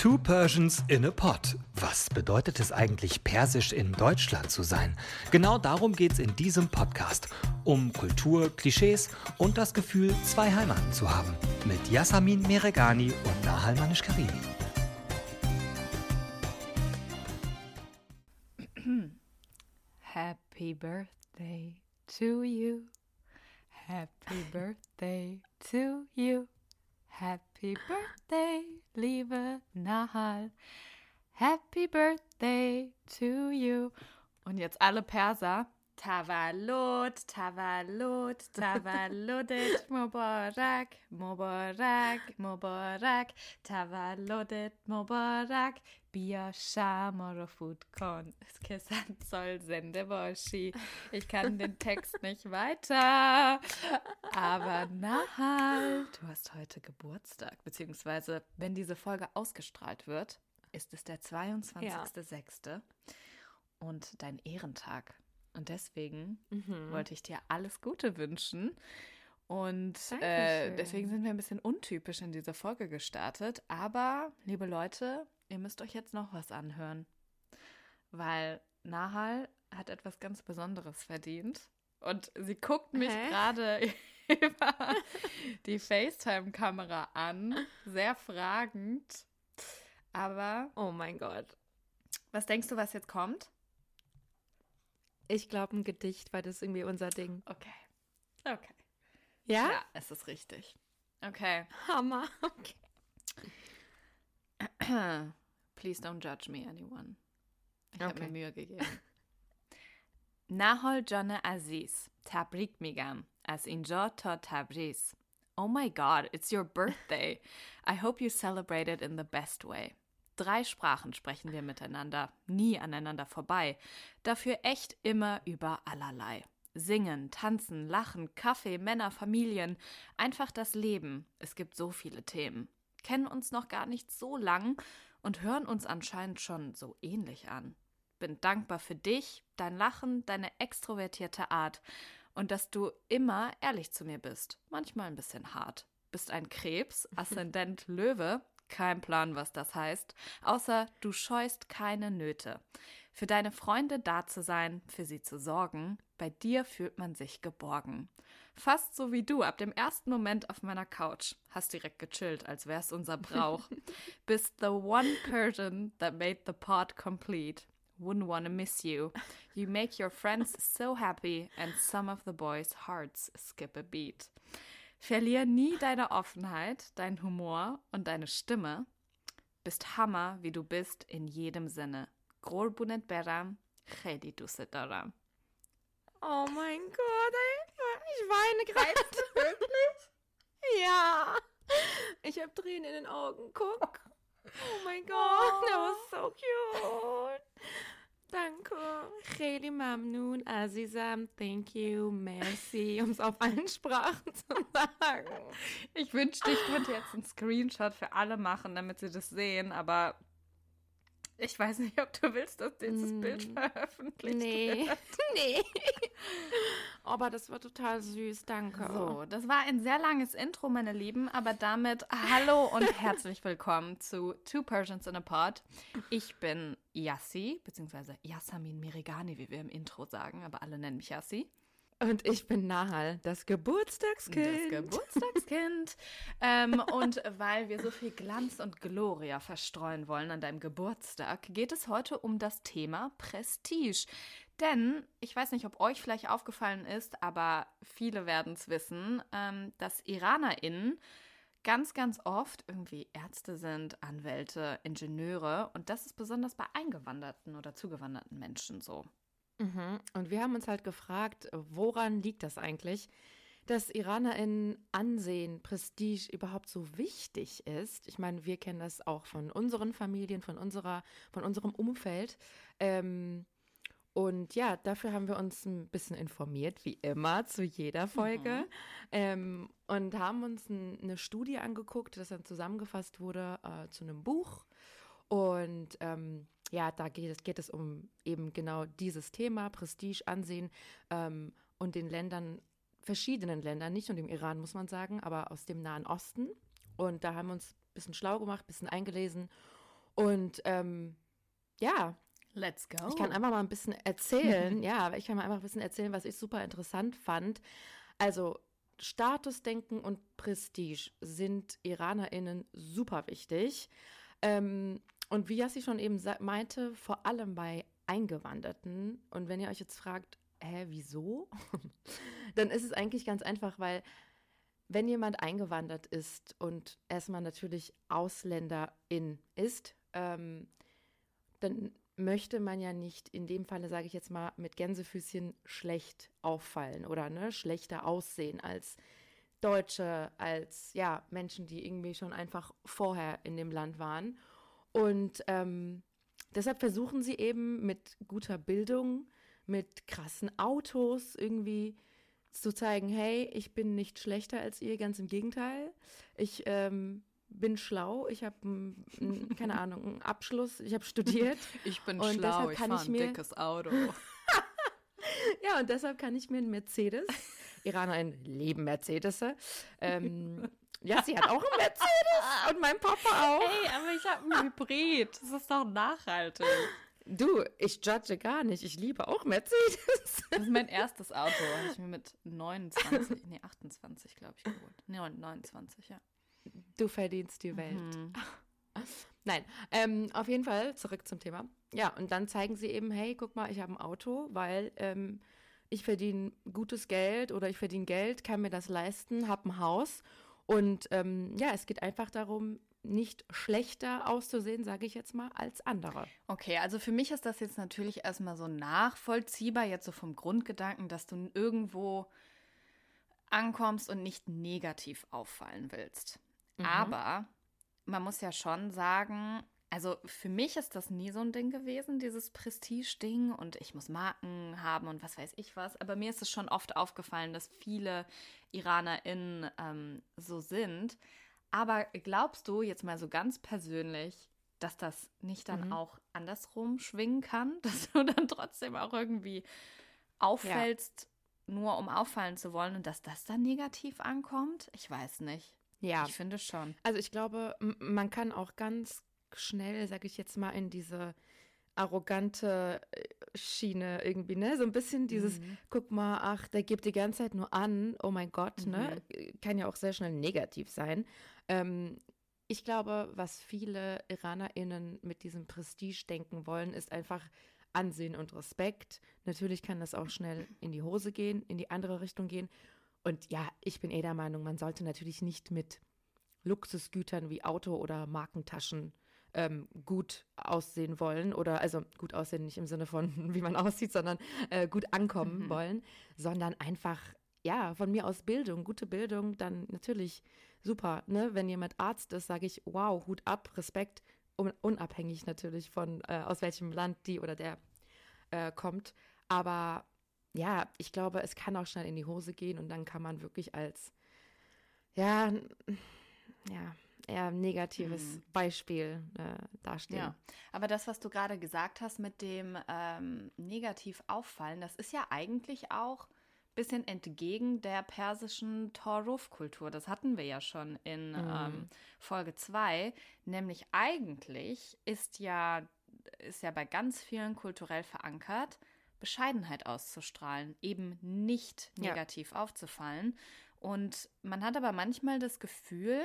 Two Persians in a Pot. Was bedeutet es eigentlich, persisch in Deutschland zu sein? Genau darum geht es in diesem Podcast. Um Kultur, Klischees und das Gefühl, zwei Heimaten zu haben. Mit Yasamin Meregani und Nahal Manish-Karimi. Happy birthday to you. Happy birthday to you. Happy birthday, liebe Nahal. Happy birthday to you. Und jetzt alle Perser. Tavalot, Tavalot, Tavalodet, Mubarak, Mubarak, Mubarak, Tavalodet, Mubarak, Bia Shamar Food Con. Kesan soll Sende Boshi. Ich kann den Text nicht weiter. Aber Nahal, du hast heute Geburtstag. Beziehungsweise, wenn diese Folge ausgestrahlt wird, ist es der 22.06. und dein Ehrentag. Und deswegen Mhm. wollte ich dir alles Gute wünschen. Und äh, deswegen sind wir ein bisschen untypisch in diese Folge gestartet. Aber, liebe Leute, ihr müsst euch jetzt noch was anhören. Weil Nahal hat etwas ganz Besonderes verdient. Und sie guckt mich gerade über die FaceTime-Kamera an, sehr fragend. Aber Oh mein Gott. was denkst du, was jetzt kommt? Ich glaube ein Gedicht, weil das ist irgendwie unser Ding. Okay. Okay. Ja? Ja, es ist richtig. Okay. Hammer. Okay. Please don't judge me, anyone. Ich habe Okay. mir Mühe gegeben. Nahol Jonne Aziz, Tabrik Migam, as injo to Tabriz. Oh my god, it's your birthday. I hope you celebrate it in the best way. Drei Sprachen sprechen wir miteinander, nie aneinander vorbei. Dafür echt immer über allerlei. Singen, tanzen, lachen, Kaffee, Männer, Familien, einfach das Leben. Es gibt so viele Themen. Kennen uns noch gar nicht so lang und hören uns anscheinend schon so ähnlich an. Bin dankbar für dich, dein Lachen, deine extrovertierte Art und dass du immer ehrlich zu mir bist. Manchmal ein bisschen hart. Bist ein Krebs, Aszendent Löwe. Kein Plan, was das heißt, außer du scheust keine Nöte. Für deine Freunde da zu sein, für sie zu sorgen, bei dir fühlt man sich geborgen. Fast so wie du, ab dem ersten Moment auf meiner Couch. Hast direkt gechillt, als wär's unser Brauch. Bist the one Persian that made the pod complete. Wouldn't wanna miss you. You make your friends so happy and some of the boys' hearts skip a beat. Verlier nie deine Offenheit, dein Humor und deine Stimme. Bist Hammer, wie du bist, in jedem Sinne. Grolbunet Beram, Chedi Dusedaram. Oh mein Gott, ey. Ich weine gerade. Wirklich? Ja. Ich habe Tränen in den Augen. Guck. Oh mein Gott, that was so cute. Danke. Kheli Mamnun, Azizam, thank you, merci, um es auf allen Sprachen zu sagen. Ich wünschte, ich könnte jetzt einen Screenshot für alle machen, damit sie das sehen, aber ich weiß nicht, ob du willst, dass dieses Bild veröffentlicht Nee, wird. nee. Aber das war total süß, danke. So, das war ein sehr langes Intro, meine Lieben, aber damit hallo und herzlich willkommen zu Two Persians in a Pod. Ich bin Yassi, beziehungsweise Yasamin Meregani, wie wir im Intro sagen, aber alle nennen mich Yassi. Und ich bin Nahal, das Geburtstagskind. Das Geburtstagskind. ähm, und weil wir so viel Glanz und Gloria verstreuen wollen an deinem Geburtstag, geht es heute um das Thema Prestige. Denn ich weiß nicht, ob euch vielleicht aufgefallen ist, aber viele werden es wissen, ähm, dass IranerInnen ganz, ganz oft irgendwie Ärzte sind, Anwälte, Ingenieure. Und das ist besonders bei eingewanderten oder zugewanderten Menschen so. Mhm. Und wir haben uns halt gefragt, woran liegt das eigentlich, dass IranerInnen Ansehen, Prestige überhaupt so wichtig ist. Ich meine, wir kennen das auch von unseren Familien, von unserer, von unserem Umfeld. Ähm, und ja, dafür haben wir uns ein bisschen informiert, wie immer, zu jeder Folge. Ähm, und haben uns ein, eine Studie angeguckt, das dann zusammengefasst wurde äh, zu einem Buch. Und ähm, ja, da geht es, geht es um eben genau dieses Thema, Prestige, Ansehen ähm, und den Ländern, verschiedenen Ländern, nicht nur dem Iran, muss man sagen, aber aus dem Nahen Osten. Und da haben wir uns ein bisschen schlau gemacht, ein bisschen eingelesen Und ähm, ja, Let's go. ich kann einfach mal ein bisschen erzählen. ja, ich kann mal einfach ein bisschen erzählen, was ich super interessant fand. Also Statusdenken und Prestige sind IranerInnen super wichtig. Ähm, und wie Yassi schon eben meinte, vor allem bei Eingewanderten. Und wenn ihr euch jetzt fragt, hä, wieso? Dann ist es eigentlich ganz einfach, weil wenn jemand eingewandert ist und erstmal natürlich Ausländerin ist, ähm, dann möchte man ja nicht in dem Falle, sage ich jetzt mal, mit Gänsefüßchen schlecht auffallen oder ne, schlechter aussehen als Deutsche, als ja, Menschen, die irgendwie schon einfach vorher in dem Land waren. Und ähm, deshalb versuchen sie eben mit guter Bildung, mit krassen Autos irgendwie zu zeigen, hey, ich bin nicht schlechter als ihr, ganz im Gegenteil. Ich ähm, bin schlau, ich habe, keine Ahnung, einen Abschluss, ich habe studiert. Ich bin und schlau, ich fahre ein mir, dickes Auto. ja, und deshalb kann ich mir einen Mercedes, Iraner ein Leben Mercedes, ähm, ja, sie hat auch einen Mercedes und mein Papa auch. Hey, aber ich habe einen Hybrid. Das ist doch nachhaltig. Du, ich judge gar nicht. Ich liebe auch Mercedes. Das ist mein erstes Auto. Habe ich mir mit 29, nee, 28, glaube ich, geholt. Nee, 29, ja. Du verdienst die Welt. Mhm. Nein, ähm, auf jeden Fall zurück zum Thema. Ja, und dann zeigen sie eben, hey, guck mal, ich habe ein Auto, weil ähm, ich verdiene gutes Geld oder ich verdiene Geld, kann mir das leisten, habe ein Haus. Und ähm, ja, es geht einfach darum, nicht schlechter auszusehen, sage ich jetzt mal, als andere. Okay, also für mich ist das jetzt natürlich erstmal so nachvollziehbar, jetzt so vom Grundgedanken, dass du irgendwo ankommst und nicht negativ auffallen willst. Mhm. Aber man muss ja schon sagen, also für mich ist das nie so ein Ding gewesen, dieses Prestige-Ding und ich muss Marken haben und was weiß ich was. Aber mir ist es schon oft aufgefallen, dass viele IranerInnen ähm, so sind. Aber glaubst du jetzt mal so ganz persönlich, dass das nicht dann mhm. auch andersrum schwingen kann? Dass du dann trotzdem auch irgendwie auffällst, ja. nur um auffallen zu wollen und dass das dann negativ ankommt? Ich weiß nicht. Ja. Ich finde schon. Also ich glaube, man kann auch ganz schnell, sage ich jetzt mal, in diese arrogante äh, Schiene irgendwie, ne? So ein bisschen dieses, mhm. guck mal, ach, der gibt die ganze Zeit nur an, oh mein Gott, ne? mhm. ne? Kann ja auch sehr schnell negativ sein. Ähm, ich glaube, was viele IranerInnen mit diesem Prestige denken wollen, ist einfach Ansehen und Respekt. Natürlich kann das auch schnell in die Hose gehen, in die andere Richtung gehen. Und ja, ich bin eh der Meinung, man sollte natürlich nicht mit Luxusgütern wie Auto oder Markentaschen ähm, gut aussehen wollen oder also gut aussehen nicht im Sinne von wie man aussieht, sondern äh, gut ankommen mhm. wollen, sondern einfach ja von mir aus Bildung, gute Bildung, dann natürlich super. Ne? Wenn jemand Arzt ist, sage ich, wow, Hut ab, Respekt, unabhängig natürlich von äh, aus welchem Land die oder der äh, kommt. Aber ja, ich glaube, es kann auch schnell in die Hose gehen und dann kann man wirklich als ja, ja, eher negatives mhm. Beispiel äh, dastehen. Ja, aber das, was du gerade gesagt hast mit dem ähm, negativ auffallen, das ist ja eigentlich auch bisschen entgegen der persischen Toruf-Kultur. Das hatten wir ja schon in mhm. ähm, Folge 2. Nämlich eigentlich ist ja, ist ja bei ganz vielen kulturell verankert, Bescheidenheit auszustrahlen, eben nicht negativ ja. aufzufallen. Und man hat aber manchmal das Gefühl,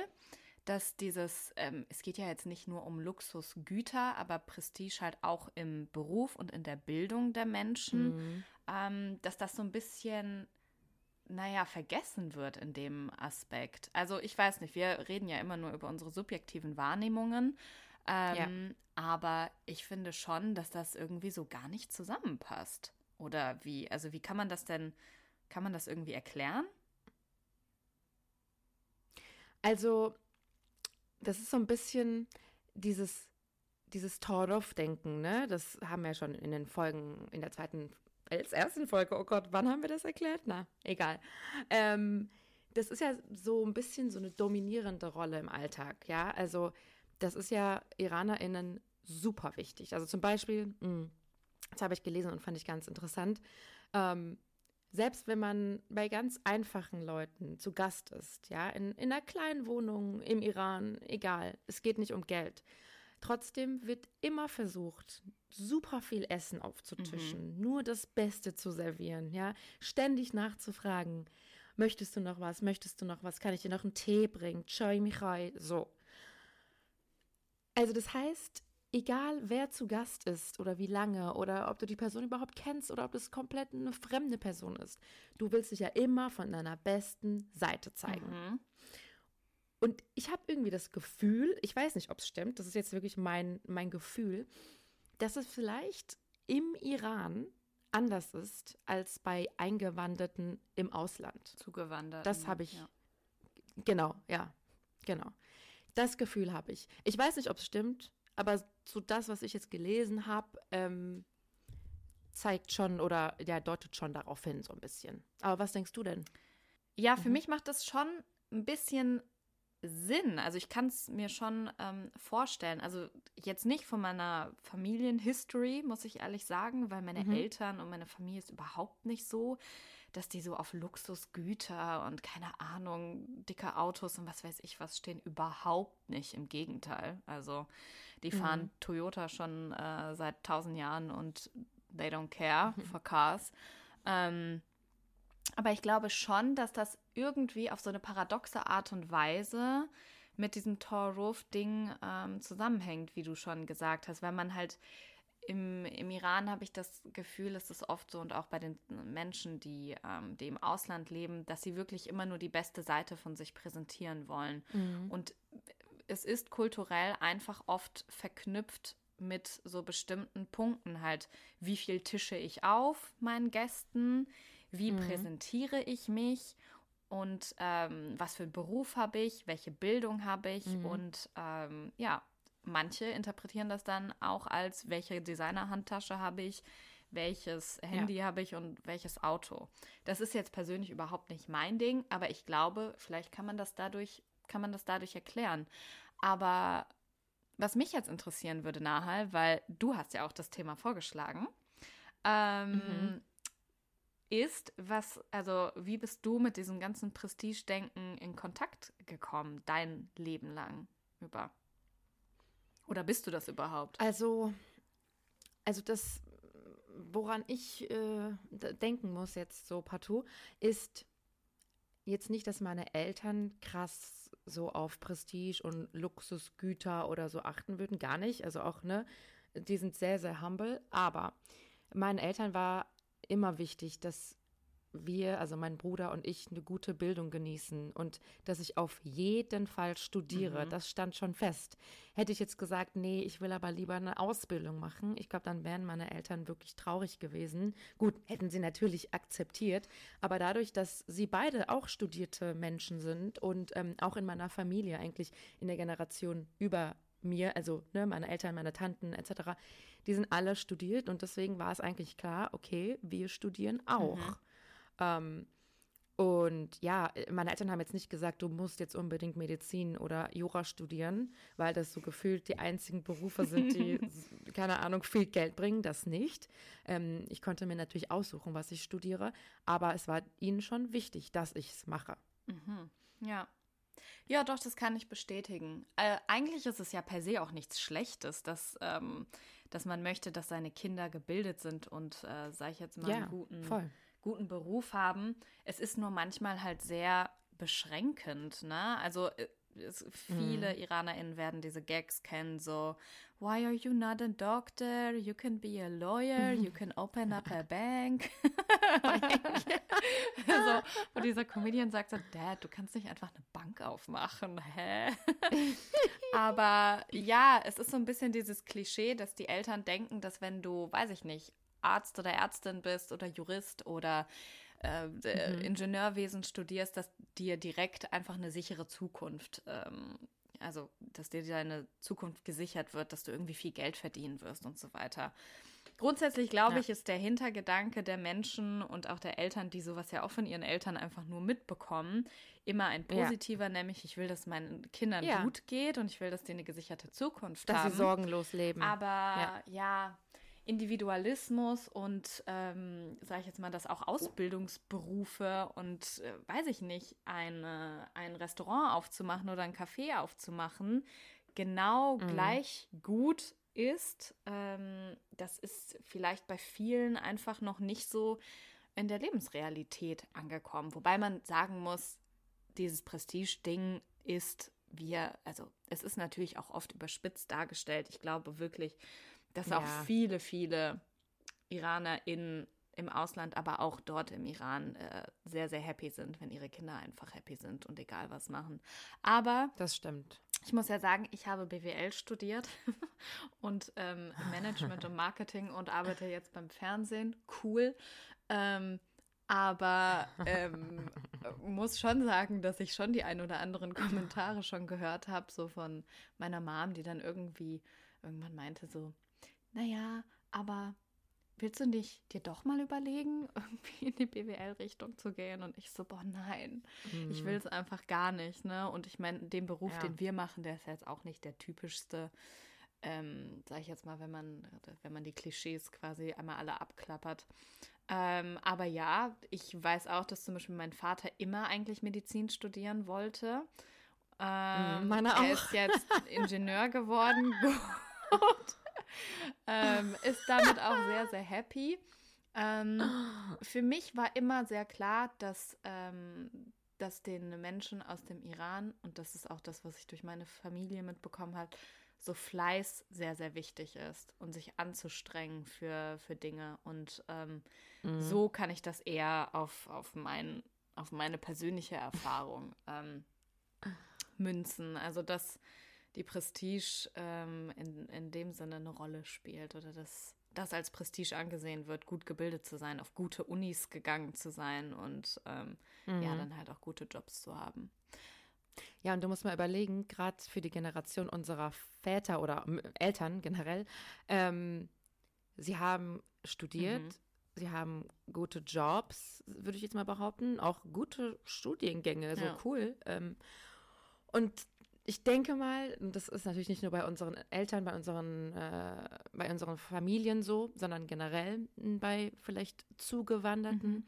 dass dieses, ähm, es geht ja jetzt nicht nur um Luxusgüter, aber Prestige halt auch im Beruf und in der Bildung der Menschen. Mhm ähm, dass das so ein bisschen, naja, vergessen wird in dem Aspekt. Also ich weiß nicht, wir reden ja immer nur über unsere subjektiven Wahrnehmungen. Ähm, ja. Aber ich finde schon, dass das irgendwie so gar nicht zusammenpasst. Oder wie? Also wie kann man das denn, kann man das irgendwie erklären? Also, das ist so ein bisschen dieses, dieses Torov-Denken, ne? Das haben wir schon in den Folgen, in der zweiten als ersten Folge, oh Gott, wann haben wir das erklärt? Na, egal. Ähm, das ist ja so ein bisschen so eine dominierende Rolle im Alltag, ja. Also, das ist ja IranerInnen super wichtig. Also zum Beispiel, mh, hm, das habe ich gelesen und fand ich ganz interessant. Ähm, selbst wenn man bei ganz einfachen Leuten zu Gast ist, ja, in, in einer kleinen Wohnung im Iran, egal, es geht nicht um Geld. Trotzdem wird immer versucht, super viel Essen aufzutischen, mhm. nur das Beste zu servieren, ja, ständig nachzufragen, möchtest du noch was, möchtest du noch was, kann ich dir noch einen Tee bringen, Choi Michai, so. Also das heißt, egal wer zu Gast ist oder wie lange oder ob du die Person überhaupt kennst oder ob es komplett eine fremde Person ist, du willst dich ja immer von deiner besten Seite zeigen. Mhm. Und ich habe irgendwie das Gefühl, ich weiß nicht, ob es stimmt, das ist jetzt wirklich mein, mein Gefühl, dass es vielleicht im Iran anders ist als bei Eingewanderten im Ausland. Zugewandert. Das habe ich. Ja. Genau, ja, genau. Das Gefühl habe ich. Ich weiß nicht, ob es stimmt, aber so das, was ich jetzt gelesen habe, ähm, zeigt schon oder ja, deutet schon darauf hin, so ein bisschen. Aber was denkst du denn? Ja, für mhm. mich macht das schon ein bisschen Sinn. Also ich kann es mir schon ähm, vorstellen. Also jetzt nicht von meiner Familienhistory, muss ich ehrlich sagen, weil meine mhm. Eltern und meine Familie ist überhaupt nicht so, dass die so auf Luxusgüter und keine Ahnung, dicke Autos und was weiß ich was stehen. Überhaupt nicht. Im Gegenteil. Also die fahren mhm. Toyota schon äh, seit tausend Jahren und they don't care for cars. Ähm, aber ich glaube schon, dass das irgendwie auf so eine paradoxe Art und Weise mit diesem Torruf-Ding ähm, zusammenhängt, wie du schon gesagt hast, weil man halt im, im Iran habe ich das Gefühl, es ist oft so und auch bei den Menschen, die, ähm, die im Ausland leben, dass sie wirklich immer nur die beste Seite von sich präsentieren wollen. Mhm. Und es ist kulturell einfach oft verknüpft mit so bestimmten Punkten halt, wie viel tische ich auf meinen Gästen, wie mhm. präsentiere ich mich und ähm, was für einen Beruf habe ich, welche Bildung habe ich mhm. und ähm, ja, manche interpretieren das dann auch als, welche Designer-Handtasche habe ich, welches Handy ja. habe ich und welches Auto. Das ist jetzt persönlich überhaupt nicht mein Ding, aber ich glaube, vielleicht kann man das dadurch, kann man das dadurch erklären. Aber was mich jetzt interessieren würde, Nahal, weil du hast ja auch das Thema vorgeschlagen, ähm, mhm ist, was, also wie bist du mit diesem ganzen Prestige-Denken in Kontakt gekommen, dein Leben lang über? Oder bist du das überhaupt? Also, also das, woran ich äh, denken muss jetzt so partout, ist jetzt nicht, dass meine Eltern krass so auf Prestige und Luxusgüter oder so achten würden, gar nicht. Also auch, ne, die sind sehr, sehr humble. Aber meinen Eltern war immer wichtig, dass wir, also mein Bruder und ich, eine gute Bildung genießen und dass ich auf jeden Fall studiere. Mhm. Das stand schon fest. Hätte ich jetzt gesagt, nee, ich will aber lieber eine Ausbildung machen, ich glaube, dann wären meine Eltern wirklich traurig gewesen. Gut, hätten sie natürlich akzeptiert, aber dadurch, dass sie beide auch studierte Menschen sind und ähm, auch in meiner Familie eigentlich in der Generation über mir, also ne, meine Eltern, meine Tanten etc., die sind alle studiert und deswegen war es eigentlich klar, okay, wir studieren auch. Mhm. Ähm, und ja, meine Eltern haben jetzt nicht gesagt, du musst jetzt unbedingt Medizin oder Jura studieren, weil das so gefühlt die einzigen Berufe sind, die, keine Ahnung, viel Geld bringen. Das nicht. Ähm, ich konnte mir natürlich aussuchen, was ich studiere, aber es war ihnen schon wichtig, dass ich es mache. Mhm. Ja. Ja, doch, das kann ich bestätigen. Äh, eigentlich ist es ja per se auch nichts Schlechtes, dass, ähm, dass man möchte, dass seine Kinder gebildet sind und, äh, sage ich jetzt mal, ja, einen guten, guten Beruf haben. Es ist nur manchmal halt sehr beschränkend, ne? Also äh, es, viele mm. IranerInnen werden diese Gags kennen, so Why are you not a doctor? You can be a lawyer, you can open up a bank. so, wo dieser Comedian sagt so, Dad, du kannst nicht einfach eine Bank aufmachen, hä? Aber ja, es ist so ein bisschen dieses Klischee, dass die Eltern denken, dass wenn du, weiß ich nicht, Arzt oder Ärztin bist oder Jurist oder äh, mhm. Ingenieurwesen studierst, dass dir direkt einfach eine sichere Zukunft, ähm, also dass dir deine Zukunft gesichert wird, dass du irgendwie viel Geld verdienen wirst und so weiter. Grundsätzlich glaube ja. ich, ist der Hintergedanke der Menschen und auch der Eltern, die sowas ja auch von ihren Eltern einfach nur mitbekommen, immer ein positiver, ja. nämlich ich will, dass meinen Kindern ja. gut geht und ich will, dass die eine gesicherte Zukunft dass haben. Dass sie sorgenlos leben. Aber ja, Individualismus und, ähm, sage ich jetzt mal, dass auch Ausbildungsberufe und, äh, weiß ich nicht, eine, ein Restaurant aufzumachen oder ein Café aufzumachen, genau mhm. gleich gut ist. Ähm, das ist vielleicht bei vielen einfach noch nicht so in der Lebensrealität angekommen. Wobei man sagen muss, dieses Prestige-Ding ist wir, also es ist natürlich auch oft überspitzt dargestellt. Ich glaube wirklich, dass ja. auch viele, viele IranerInnen im Ausland, aber auch dort im Iran äh, sehr, sehr happy sind, wenn ihre Kinder einfach happy sind und egal was machen. Aber das stimmt. Ich muss ja sagen, ich habe BWL studiert und ähm, Management und Marketing und arbeite jetzt beim Fernsehen. Cool. Ähm, aber ähm, muss schon sagen, dass ich schon die ein oder anderen Kommentare schon gehört habe, so von meiner Mom, die dann irgendwie irgendwann meinte so, naja, aber willst du nicht dir doch mal überlegen, irgendwie in die BWL-Richtung zu gehen? Und ich so, boah, nein, mhm. ich will es einfach gar nicht. Ne? Und ich meine, den Beruf, ja. den wir machen, der ist jetzt auch nicht der typischste, ähm, sag ich jetzt mal, wenn man, wenn man die Klischees quasi einmal alle abklappert. Ähm, aber ja, ich weiß auch, dass zum Beispiel mein Vater immer eigentlich Medizin studieren wollte. Ähm, mhm, Meine auch. Er ist jetzt Ingenieur geworden. Gut. Ähm, ist damit auch sehr, sehr happy. Ähm, für mich war immer sehr klar, dass, ähm, dass den Menschen aus dem Iran, und das ist auch das, was ich durch meine Familie mitbekommen habe, so Fleiß sehr, sehr wichtig ist und sich anzustrengen für, für Dinge. Und ähm, mhm. so kann ich das eher auf, auf, mein, auf meine persönliche Erfahrung ähm, münzen. Also, dass die Prestige ähm, in, in dem Sinne eine Rolle spielt oder dass das als Prestige angesehen wird, gut gebildet zu sein, auf gute Unis gegangen zu sein und ähm, mhm. ja, dann halt auch gute Jobs zu haben. Ja, und du musst mal überlegen, gerade für die Generation unserer Väter oder Eltern generell, ähm, sie haben studiert, mhm. sie haben gute Jobs, würde ich jetzt mal behaupten, auch gute Studiengänge, so ja. cool. Ähm, und ich denke mal, und das ist natürlich nicht nur bei unseren Eltern, bei unseren, äh, bei unseren Familien so, sondern generell bei vielleicht Zugewanderten, mhm.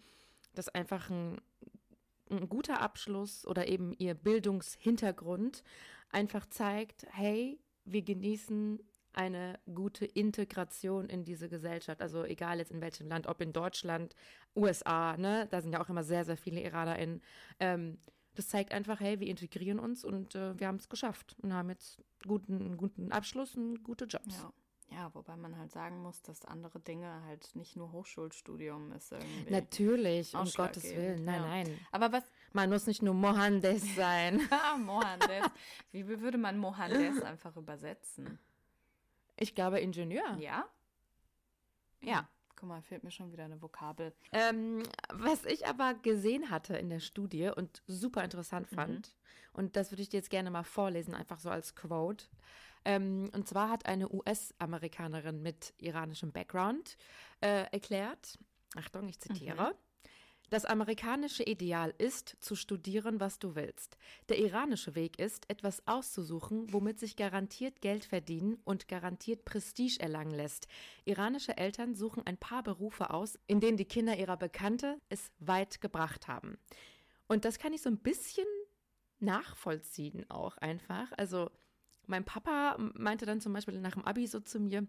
dass einfach ein ein guter Abschluss oder eben ihr Bildungshintergrund einfach zeigt, hey, wir genießen eine gute Integration in diese Gesellschaft. Also egal jetzt in welchem Land, ob in Deutschland, USA, ne, da sind ja auch immer sehr, sehr viele IranerInnen. Ähm, das zeigt einfach, hey, wir integrieren uns und äh, wir haben es geschafft und haben jetzt guten, guten Abschluss und gute Jobs. Ja. Ja, wobei man halt sagen muss, dass andere Dinge halt nicht nur Hochschulstudium ist irgendwie. Natürlich, um Gottes Willen. Nein, ja. nein. Aber was. Man muss nicht nur Mohandes sein. Mohandes. Wie würde man Mohandes einfach übersetzen? Ich glaube Ingenieur. Ja? Ja. Guck mal, fehlt mir schon wieder eine Vokabel. Ähm, was ich aber gesehen hatte in der Studie und super interessant mhm. fand, mhm. und das würde ich dir jetzt gerne mal vorlesen, einfach so als Quote. Ähm, und zwar hat eine US-Amerikanerin mit iranischem Background äh, erklärt, Achtung, ich zitiere. Mhm. Das amerikanische Ideal ist, zu studieren, was du willst. Der iranische Weg ist, etwas auszusuchen, womit sich garantiert Geld verdienen und garantiert Prestige erlangen lässt. Iranische Eltern suchen ein paar Berufe aus, in denen die Kinder ihrer Bekannte es weit gebracht haben. Und das kann ich so ein bisschen nachvollziehen auch einfach. Also mein Papa meinte dann zum Beispiel nach dem Abi so zu mir,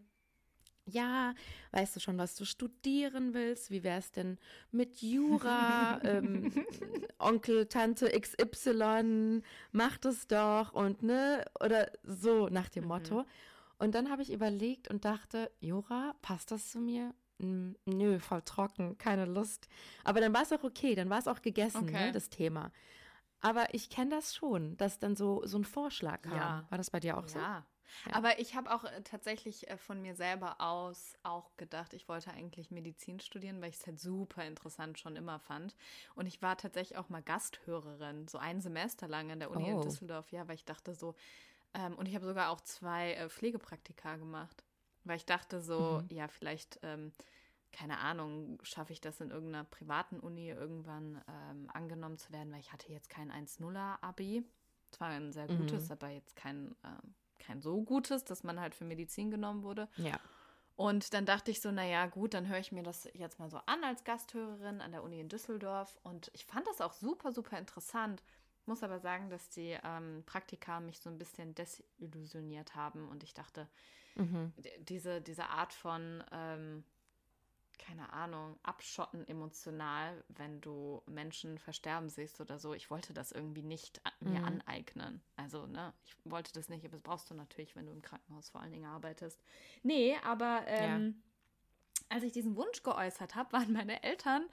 ja, weißt du schon, was du studieren willst? Wie wär's denn mit Jura? ähm, Onkel, Tante XY, mach das doch und ne, oder so nach dem mhm. Motto. Und dann habe ich überlegt und dachte, Jura, passt das zu mir? Nö, voll trocken, keine Lust. Aber dann war es auch okay, dann war es auch gegessen, ne, okay. ne, das Thema. Aber ich kenne das schon, dass dann so, so ein Vorschlag kam. Ja. War das bei dir auch so? Ja. Ja. Aber ich habe auch äh, tatsächlich äh, von mir selber aus auch gedacht, ich wollte eigentlich Medizin studieren, weil ich es halt super interessant schon immer fand. Und ich war tatsächlich auch mal Gasthörerin, so ein Semester lang an der Uni oh. in Düsseldorf, ja, weil ich dachte so, ähm, und ich habe sogar auch zwei äh, Pflegepraktika gemacht, weil ich dachte so, mhm. ja, vielleicht ähm, keine Ahnung, schaffe ich das in irgendeiner privaten Uni irgendwann ähm, angenommen zu werden, weil ich hatte jetzt kein 1-0er-Abi. Zwar ein sehr gutes, mhm. aber jetzt kein, äh, kein so gutes, dass man halt für Medizin genommen wurde. Ja. Und dann dachte ich so, naja, gut, dann höre ich mir das jetzt mal so an als Gasthörerin an der Uni in Düsseldorf. Und ich fand das auch super, super interessant. muss aber sagen, dass die ähm, Praktika mich so ein bisschen desillusioniert haben und ich dachte, mhm. diese, diese Art von, ähm, keine Ahnung, abschotten emotional, wenn du Menschen versterben siehst oder so, ich wollte das irgendwie nicht an, mir mhm. aneignen. Also, ne, ich wollte das nicht, aber das brauchst du natürlich, wenn du im Krankenhaus vor allen Dingen arbeitest. Nee, aber ähm, ja. als ich diesen Wunsch geäußert habe, waren meine Eltern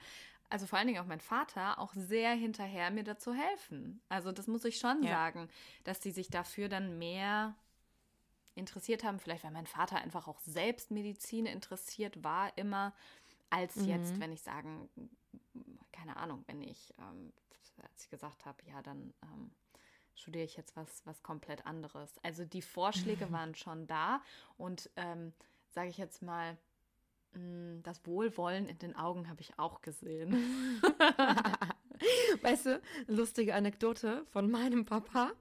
also vor allen Dingen auch mein Vater, auch sehr hinterher, mir dazu helfen. Also das muss ich schon ja. sagen, dass die sich dafür dann mehr interessiert haben. Vielleicht, weil mein Vater einfach auch selbst Medizin interessiert war, immer, als mhm. jetzt, wenn ich sagen, keine Ahnung, wenn ich, ähm, als ich gesagt habe, ja, dann ähm, studiere ich jetzt was, was komplett anderes. Also die Vorschläge waren schon da und ähm, sage ich jetzt mal, Mm, das Wohlwollen in den Augen habe ich auch gesehen. weißt du, lustige Anekdote von meinem Papa.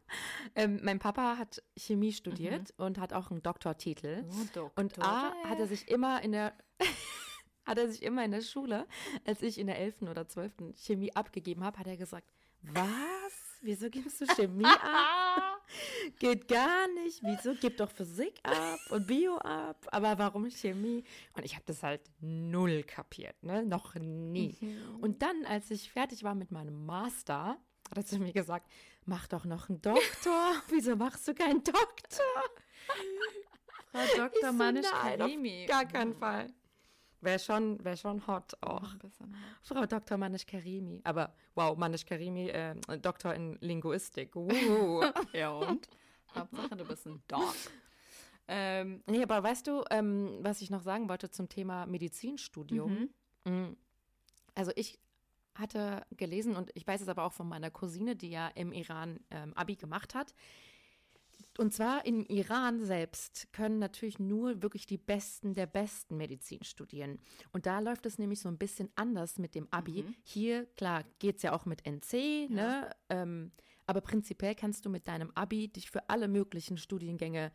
Ähm, mein Papa hat Chemie studiert mhm. und hat auch einen Doktortitel. Oh, Doktor. Und A hat er sich immer in der hat er sich immer in der Schule, als ich in der 11. oder 12. Chemie abgegeben habe, hat er gesagt, was? Wieso gibst du Chemie ab? Geht gar nicht. Wieso? Gib doch Physik ab und Bio ab. Aber warum Chemie? Und ich habe das halt null kapiert, ne? Noch nie. Mhm. Und dann, als ich fertig war mit meinem Master, hat er zu mir gesagt, mach doch noch einen Doktor. Wieso machst du keinen Doktor? Frau Dr. Manisch Chemie. Gar keinen Fall. Wäre schon, wär schon hot auch. Frau Dr. Manish Karimi. Aber wow, Manish Karimi, äh, Doktor in Linguistik. Uh. ja und? Hauptsache, du bist ein Doc. Ähm, nee, aber weißt du, ähm, was ich noch sagen wollte zum Thema Medizinstudium? Mhm. Mm. Also ich hatte gelesen und ich weiß es aber auch von meiner Cousine, die ja im Iran ähm, Abi gemacht hat. Und zwar im Iran selbst können natürlich nur wirklich die Besten der Besten Medizin studieren. Und da läuft es nämlich so ein bisschen anders mit dem Abi. Mhm. Hier, klar, geht es ja auch mit NC, ja. ne? Ähm, aber prinzipiell kannst du mit deinem Abi dich für alle möglichen Studiengänge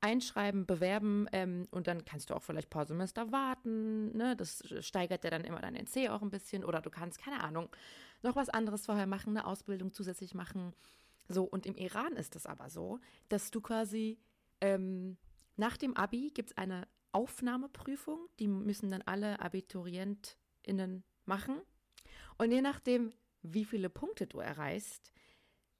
einschreiben, bewerben ähm, und dann kannst du auch vielleicht ein paar Semester warten. Ne? Das steigert ja dann immer dein NC auch ein bisschen. Oder du kannst, keine Ahnung, noch was anderes vorher machen, eine Ausbildung zusätzlich machen. So, und im Iran ist es aber so, dass du quasi ähm, nach dem Abi gibt es eine Aufnahmeprüfung, die müssen dann alle AbiturientInnen machen. Und je nachdem, wie viele Punkte du erreichst,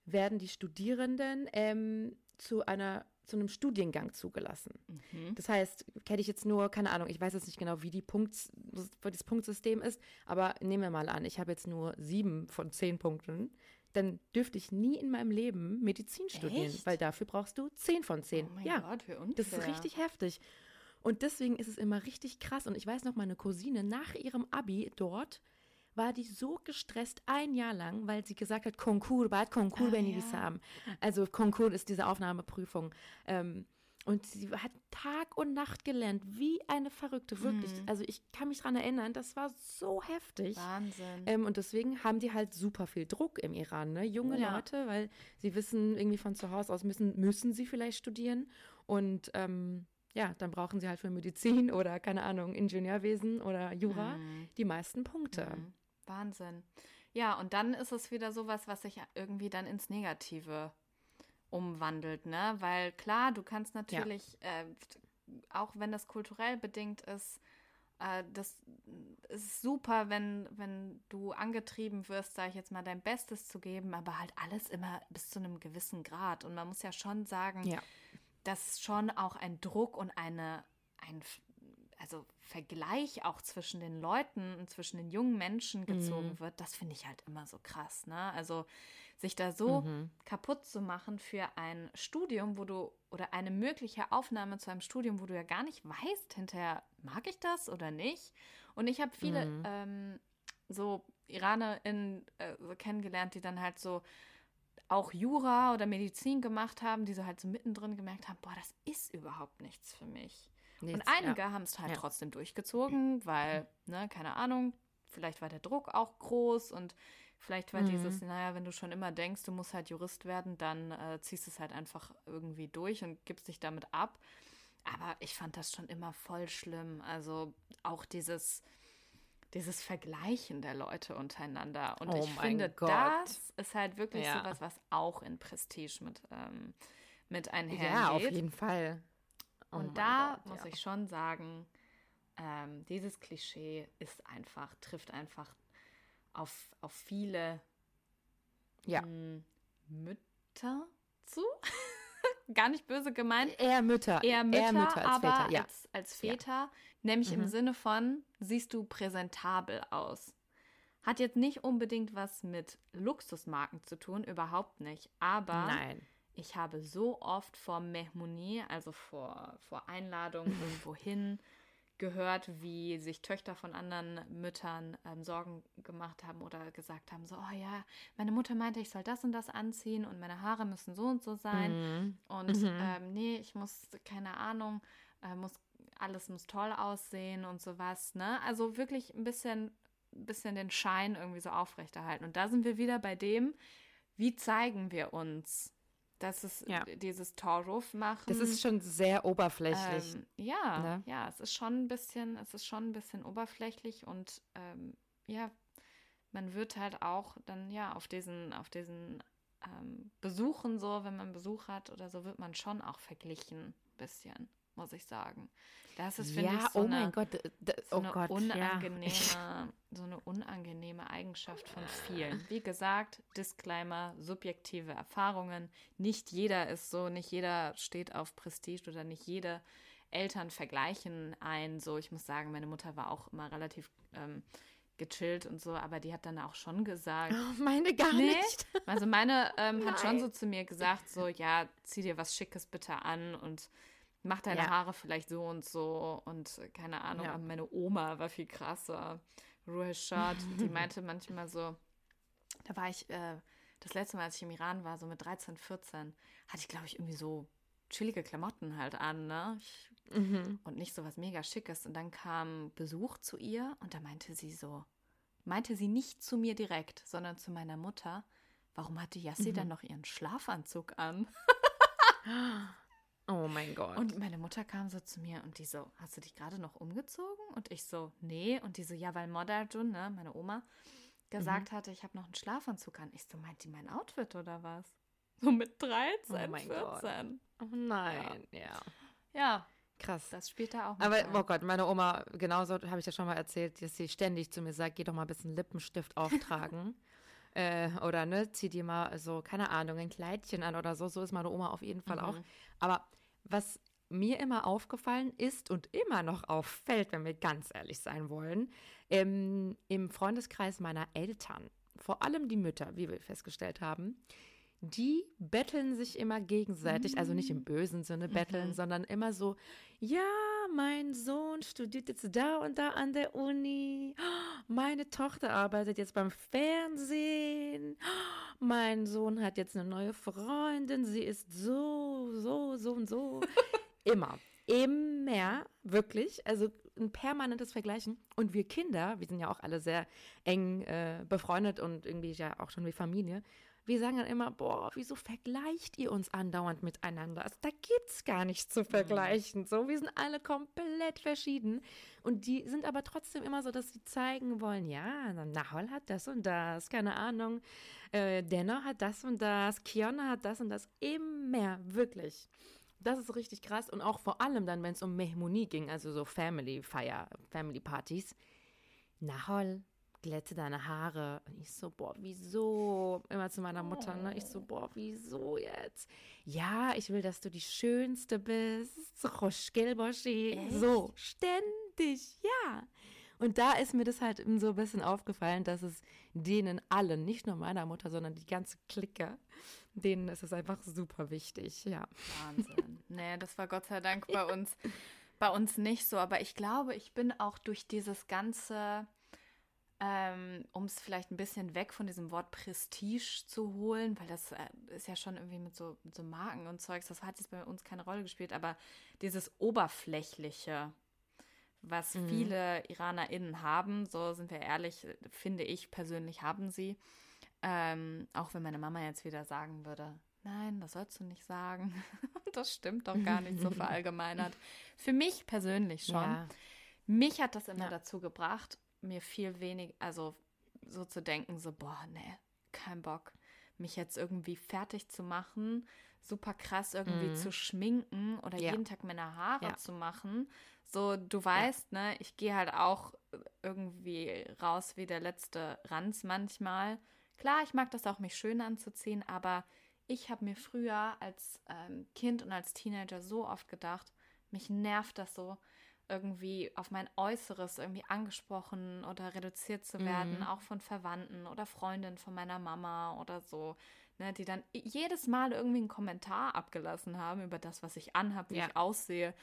werden die Studierenden ähm, zu einer zu einem Studiengang zugelassen. Mhm. Das heißt, kenne ich jetzt nur, keine Ahnung, ich weiß jetzt nicht genau, wie die Punkt, das Punktsystem ist, aber nehmen wir mal an, ich habe jetzt nur sieben von zehn Punkten dann dürfte ich nie in meinem Leben Medizin studieren, Echt? weil dafür brauchst du 10 von 10. Oh mein ja, Gott, wie unfair. Das ist richtig heftig. Und deswegen ist es immer richtig krass. Und ich weiß noch, meine Cousine nach ihrem Abi dort war die so gestresst ein Jahr lang, weil sie gesagt hat, Konkurs, bald Konkurs, ah, wenn ja. die haben. Also Konkurs ist diese Aufnahmeprüfung. Ähm, und sie hat Tag und Nacht gelernt, wie eine Verrückte, wirklich. Mhm. Also ich kann mich daran erinnern, das war so heftig. Wahnsinn. Ähm, und deswegen haben die halt super viel Druck im Iran, ne? Junge ja. Leute, weil sie wissen, irgendwie von zu Hause aus müssen, müssen sie vielleicht studieren. Und ähm, ja, dann brauchen sie halt für Medizin oder, keine Ahnung, Ingenieurwesen oder Jura mhm. die meisten Punkte. Mhm. Wahnsinn. Ja, und dann ist es wieder sowas, was sich irgendwie dann ins Negative umwandelt, ne? Weil klar, du kannst natürlich, ja. äh, auch wenn das kulturell bedingt ist, äh, das ist super, wenn, wenn du angetrieben wirst, sage ich jetzt mal, dein Bestes zu geben, aber halt alles immer bis zu einem gewissen Grad. Und man muss ja schon sagen, ja. dass schon auch ein Druck und eine, ein also Vergleich auch zwischen den Leuten und zwischen den jungen Menschen gezogen mhm. wird, das finde ich halt immer so krass, ne? Also sich da so mhm. kaputt zu machen für ein Studium, wo du oder eine mögliche Aufnahme zu einem Studium, wo du ja gar nicht weißt, hinterher mag ich das oder nicht. Und ich habe viele mhm. ähm, so IranerInnen äh, kennengelernt, die dann halt so auch Jura oder Medizin gemacht haben, die so halt so mittendrin gemerkt haben, boah, das ist überhaupt nichts für mich. Nichts, und einige ja. haben es halt ja. trotzdem durchgezogen, weil, ne, keine Ahnung, vielleicht war der Druck auch groß und Vielleicht war mhm. dieses, naja, wenn du schon immer denkst, du musst halt Jurist werden, dann äh, ziehst du es halt einfach irgendwie durch und gibst dich damit ab. Aber ich fand das schon immer voll schlimm. Also auch dieses, dieses Vergleichen der Leute untereinander. Und Oh ich mein finde, Gott. das ist halt wirklich Ja. sowas, was auch in Prestige mit, ähm, mit einhergeht. Ja, auf jeden Fall. Oh Und da Gott, muss ja. ich schon sagen, ähm, dieses Klischee ist einfach, trifft einfach auf, auf viele Ja. mm, Mütter zu. Gar nicht böse gemeint. Eher Mütter. Eher Mütter, als aber Väter, ja. als, als Väter, nämlich im Mhm. Sinne von, siehst du präsentabel aus. Hat jetzt nicht unbedingt was mit Luxusmarken zu tun, überhaupt nicht. Aber Nein. ich habe so oft vor Mehmonie, also vor, vor Einladungen irgendwo hin, gehört, wie sich Töchter von anderen Müttern ähm, Sorgen gemacht haben oder gesagt haben, so, oh ja, meine Mutter meinte, ich soll das und das anziehen und meine Haare müssen so und so sein. Mhm. Und Mhm. ähm, nee, ich muss, keine Ahnung, äh, muss, alles muss toll aussehen und sowas, ne? Also wirklich ein bisschen, ein bisschen den Schein irgendwie so aufrechterhalten. Und da sind wir wieder bei dem, wie zeigen wir uns? Das ist Ja. dieses Torruf machen. Das ist schon sehr oberflächlich. ähm, ja, ne? ja, es ist schon ein bisschen, es ist schon ein bisschen oberflächlich und ähm, ja, man wird halt auch dann ja auf diesen, auf diesen ähm, Besuchen so, wenn man Besuch hat oder so, wird man schon auch verglichen, bisschen, muss ich sagen. Das ist, finde ja, ich, so oh eine, Gott. d- d- so oh eine Gott, ja. unangenehme, so eine unangenehme Eigenschaft von vielen. Wie gesagt, Disclaimer, subjektive Erfahrungen. Nicht jeder ist so, nicht jeder steht auf Prestige oder nicht jede Eltern vergleichen ein. So, ich muss sagen, meine Mutter war auch immer relativ ähm, gechillt und so, aber die hat dann auch schon gesagt, Oh, meine gar Nee. nicht. also meine ähm, hat schon so zu mir gesagt, so, ja, zieh dir was Schickes bitte an und mach deine Ja. Haare vielleicht so und so und äh, keine Ahnung, Ja. meine Oma war viel krasser. Ruhe Shot, die meinte manchmal so, da war ich, äh, das letzte Mal, als ich im Iran war, so mit 13, 14, hatte ich, glaube ich, irgendwie so chillige Klamotten halt an, ne? Mhm. und nicht so was mega Schickes. Und dann kam Besuch zu ihr und da meinte sie so, meinte sie nicht zu mir direkt, sondern zu meiner Mutter, warum hatte Yassi Mhm. dann noch ihren Schlafanzug an? Oh mein Gott. Und meine Mutter kam so zu mir und die so, hast du dich gerade noch umgezogen? Und ich so, nee. Und die so, ja, weil Modajun, ne, meine Oma, gesagt Mhm. hatte, ich habe noch einen Schlafanzug an. Ich so, meint die mein Outfit oder was? So mit 13, Oh mein Gott. 14. oh nein, ja. Ja, Krass. das spielt da auch mit Aber, rein. oh Gott, meine Oma, genauso habe ich ja schon mal erzählt, dass sie ständig zu mir sagt, geh doch mal ein bisschen Lippenstift auftragen. äh, oder, ne, zieh dir mal so, keine Ahnung, ein Kleidchen an oder so. So ist meine Oma auf jeden Fall auch. Mhm. Aber was mir immer aufgefallen ist und immer noch auffällt, wenn wir ganz ehrlich sein wollen, ähm, im Freundeskreis meiner Eltern, vor allem die Mütter, wie wir festgestellt haben, die betteln sich immer gegenseitig, also nicht im bösen Sinne betteln, Mhm. sondern immer so, ja, mein Sohn studiert jetzt da und da an der Uni, meine Tochter arbeitet jetzt beim Fernsehen, mein Sohn hat jetzt eine neue Freundin, sie ist so, so, so und so. immer, immer, wirklich, also ein permanentes Vergleichen. Und wir Kinder, wir sind ja auch alle sehr eng äh, befreundet und irgendwie ja auch schon wie Familie, wir sagen dann immer, boah, wieso vergleicht ihr uns andauernd miteinander? Also, da gibt's gar nichts zu vergleichen. So, wir sind alle komplett verschieden. Und die sind aber trotzdem immer so, dass sie zeigen wollen, ja, Nahol hat das und das, keine Ahnung. Äh, Denner hat das und das, Kiona hat das und das. Immer, wirklich. Das ist richtig krass. Und auch vor allem dann, wenn es um Mehmonie ging, also so Family Feier, Family Partys. Nahol, glätte deine Haare. Und ich so, boah, wieso? Immer zu meiner Mutter, ne? Ich so, boah, wieso jetzt? Ja, ich will, dass du die Schönste bist. So, Gelboschi. So, ständig, ja. Und da ist mir das halt so ein bisschen aufgefallen, dass es denen allen, nicht nur meiner Mutter, sondern die ganze Clique, denen ist es einfach super wichtig, ja. Wahnsinn. nee, das war Gott sei Dank bei uns, bei uns nicht so. Aber ich glaube, ich bin auch durch dieses ganze, ähm, um es vielleicht ein bisschen weg von diesem Wort Prestige zu holen, weil das äh, ist ja schon irgendwie mit so, mit so Marken und Zeugs, das hat jetzt bei uns keine Rolle gespielt, aber dieses Oberflächliche, was Mhm. viele IranerInnen haben, so sind wir ehrlich, finde ich persönlich haben sie. Ähm, auch wenn meine Mama jetzt wieder sagen würde, nein, das sollst du nicht sagen. das stimmt doch gar nicht so verallgemeinert. Für mich persönlich schon. Ja. Mich hat das immer Ja. dazu gebracht, mir viel wenig, also so zu denken, so, boah, nee, kein Bock, mich jetzt irgendwie fertig zu machen, super krass irgendwie Mhm. zu schminken oder Ja. jeden Tag meine Haare Ja. zu machen. So, du weißt, ne, ich gehe halt auch irgendwie raus wie der letzte Ranz manchmal. Klar, ich mag das auch, mich schön anzuziehen, aber ich habe mir früher als ähm, Kind und als Teenager so oft gedacht, mich nervt das so, irgendwie auf mein Äußeres irgendwie angesprochen oder reduziert zu werden, Mhm. auch von Verwandten oder Freundinnen von meiner Mama oder so, ne, die dann jedes Mal irgendwie einen Kommentar abgelassen haben über das, was ich anhabe, wie Ja. ich aussehe,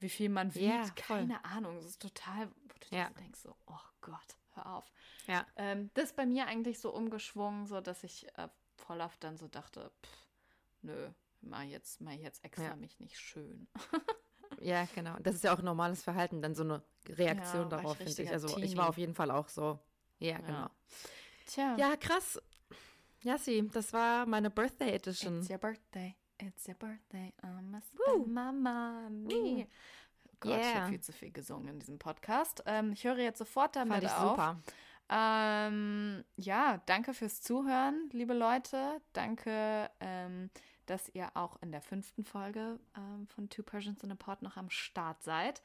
wie viel man wiegt, Ja, keine Ahnung, das ist total, wo du Ja. denkst, so, oh Gott, hör auf. Ja. Ähm, das ist bei mir eigentlich so umgeschwungen, so dass ich äh, voll oft dann so dachte, pff, nö, mach jetzt, mach jetzt extra mich nicht schön. Ja, genau. Das ist ja auch ein normales Verhalten, dann so eine Reaktion Ja, ich darauf, finde ich. Also ich Teenie. war auf jeden Fall auch so. Ja, genau. Tja, Ja, krass. Jassi, das war meine Birthday Edition. it's your birthday, it's your birthday, I must spend my money. Oh Gott, ich Yeah. habe viel zu viel gesungen in diesem Podcast. Ähm, ich höre jetzt sofort damit Fand ich auf. super. Ähm, ja, danke fürs Zuhören, liebe Leute. Danke, ähm, dass ihr auch in der fünften Folge ähm, von Two Persians in a Pod noch am Start seid.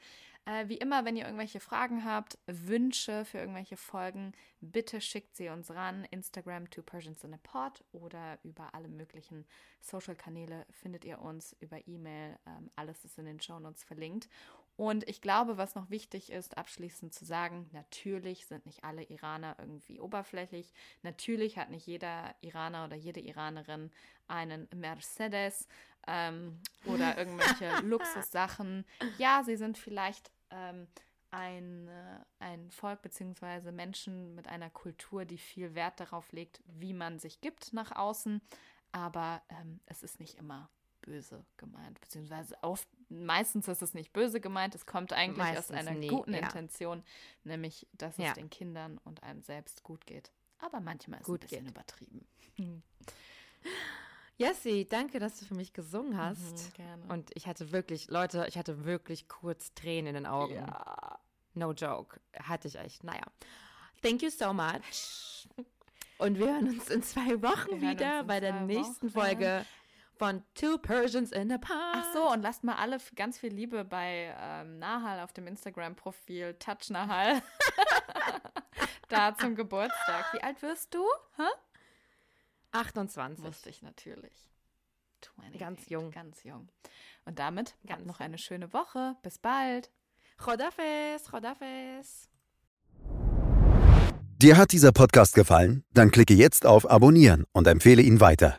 Äh, wie immer, wenn ihr irgendwelche Fragen habt, Wünsche für irgendwelche Folgen, bitte schickt sie uns ran. Instagram Two Persians in a Pod oder über alle möglichen Social-Kanäle findet ihr uns über E-Mail. Ähm, alles ist in den Shownotes verlinkt. Und ich glaube, was noch wichtig ist, abschließend zu sagen, natürlich sind nicht alle Iraner irgendwie oberflächlich. Natürlich hat nicht jeder Iraner oder jede Iranerin einen Mercedes ähm, oder irgendwelche Luxussachen. Ja, sie sind vielleicht ähm, ein, äh, ein Volk bzw. Menschen mit einer Kultur, die viel Wert darauf legt, wie man sich gibt nach außen. Aber ähm, es ist nicht immer böse gemeint, beziehungsweise oft, meistens ist es nicht böse gemeint, es kommt eigentlich Meistens aus einer nie, guten ja. Intention, nämlich, dass Ja. es den Kindern und einem selbst gut geht. Aber manchmal ist Gut es ein bisschen geht. übertrieben. Jassi, danke, dass du für mich gesungen hast. Mhm, gerne. Und ich hatte wirklich, Leute, ich hatte wirklich kurz Tränen in den Augen. ja. No joke. Hatte ich echt. Naja. Thank you so much. Und wir hören uns in zwei Wochen Wir wieder bei der nächsten Wochen. Folge von Two Persians in a Pod. Ach so, und lasst mal alle ganz viel Liebe bei ähm, Nahal auf dem Instagram-Profil Touch Nahal da zum Geburtstag. Wie alt wirst du? Hä? 28. Wusste ich natürlich. 28, Ganz jung. Ganz jung. Und damit Ganz noch eine schöne Woche. Bis bald. Chodafes, Chodafes. Dir hat dieser Podcast gefallen? Dann klicke jetzt auf Abonnieren und empfehle ihn weiter.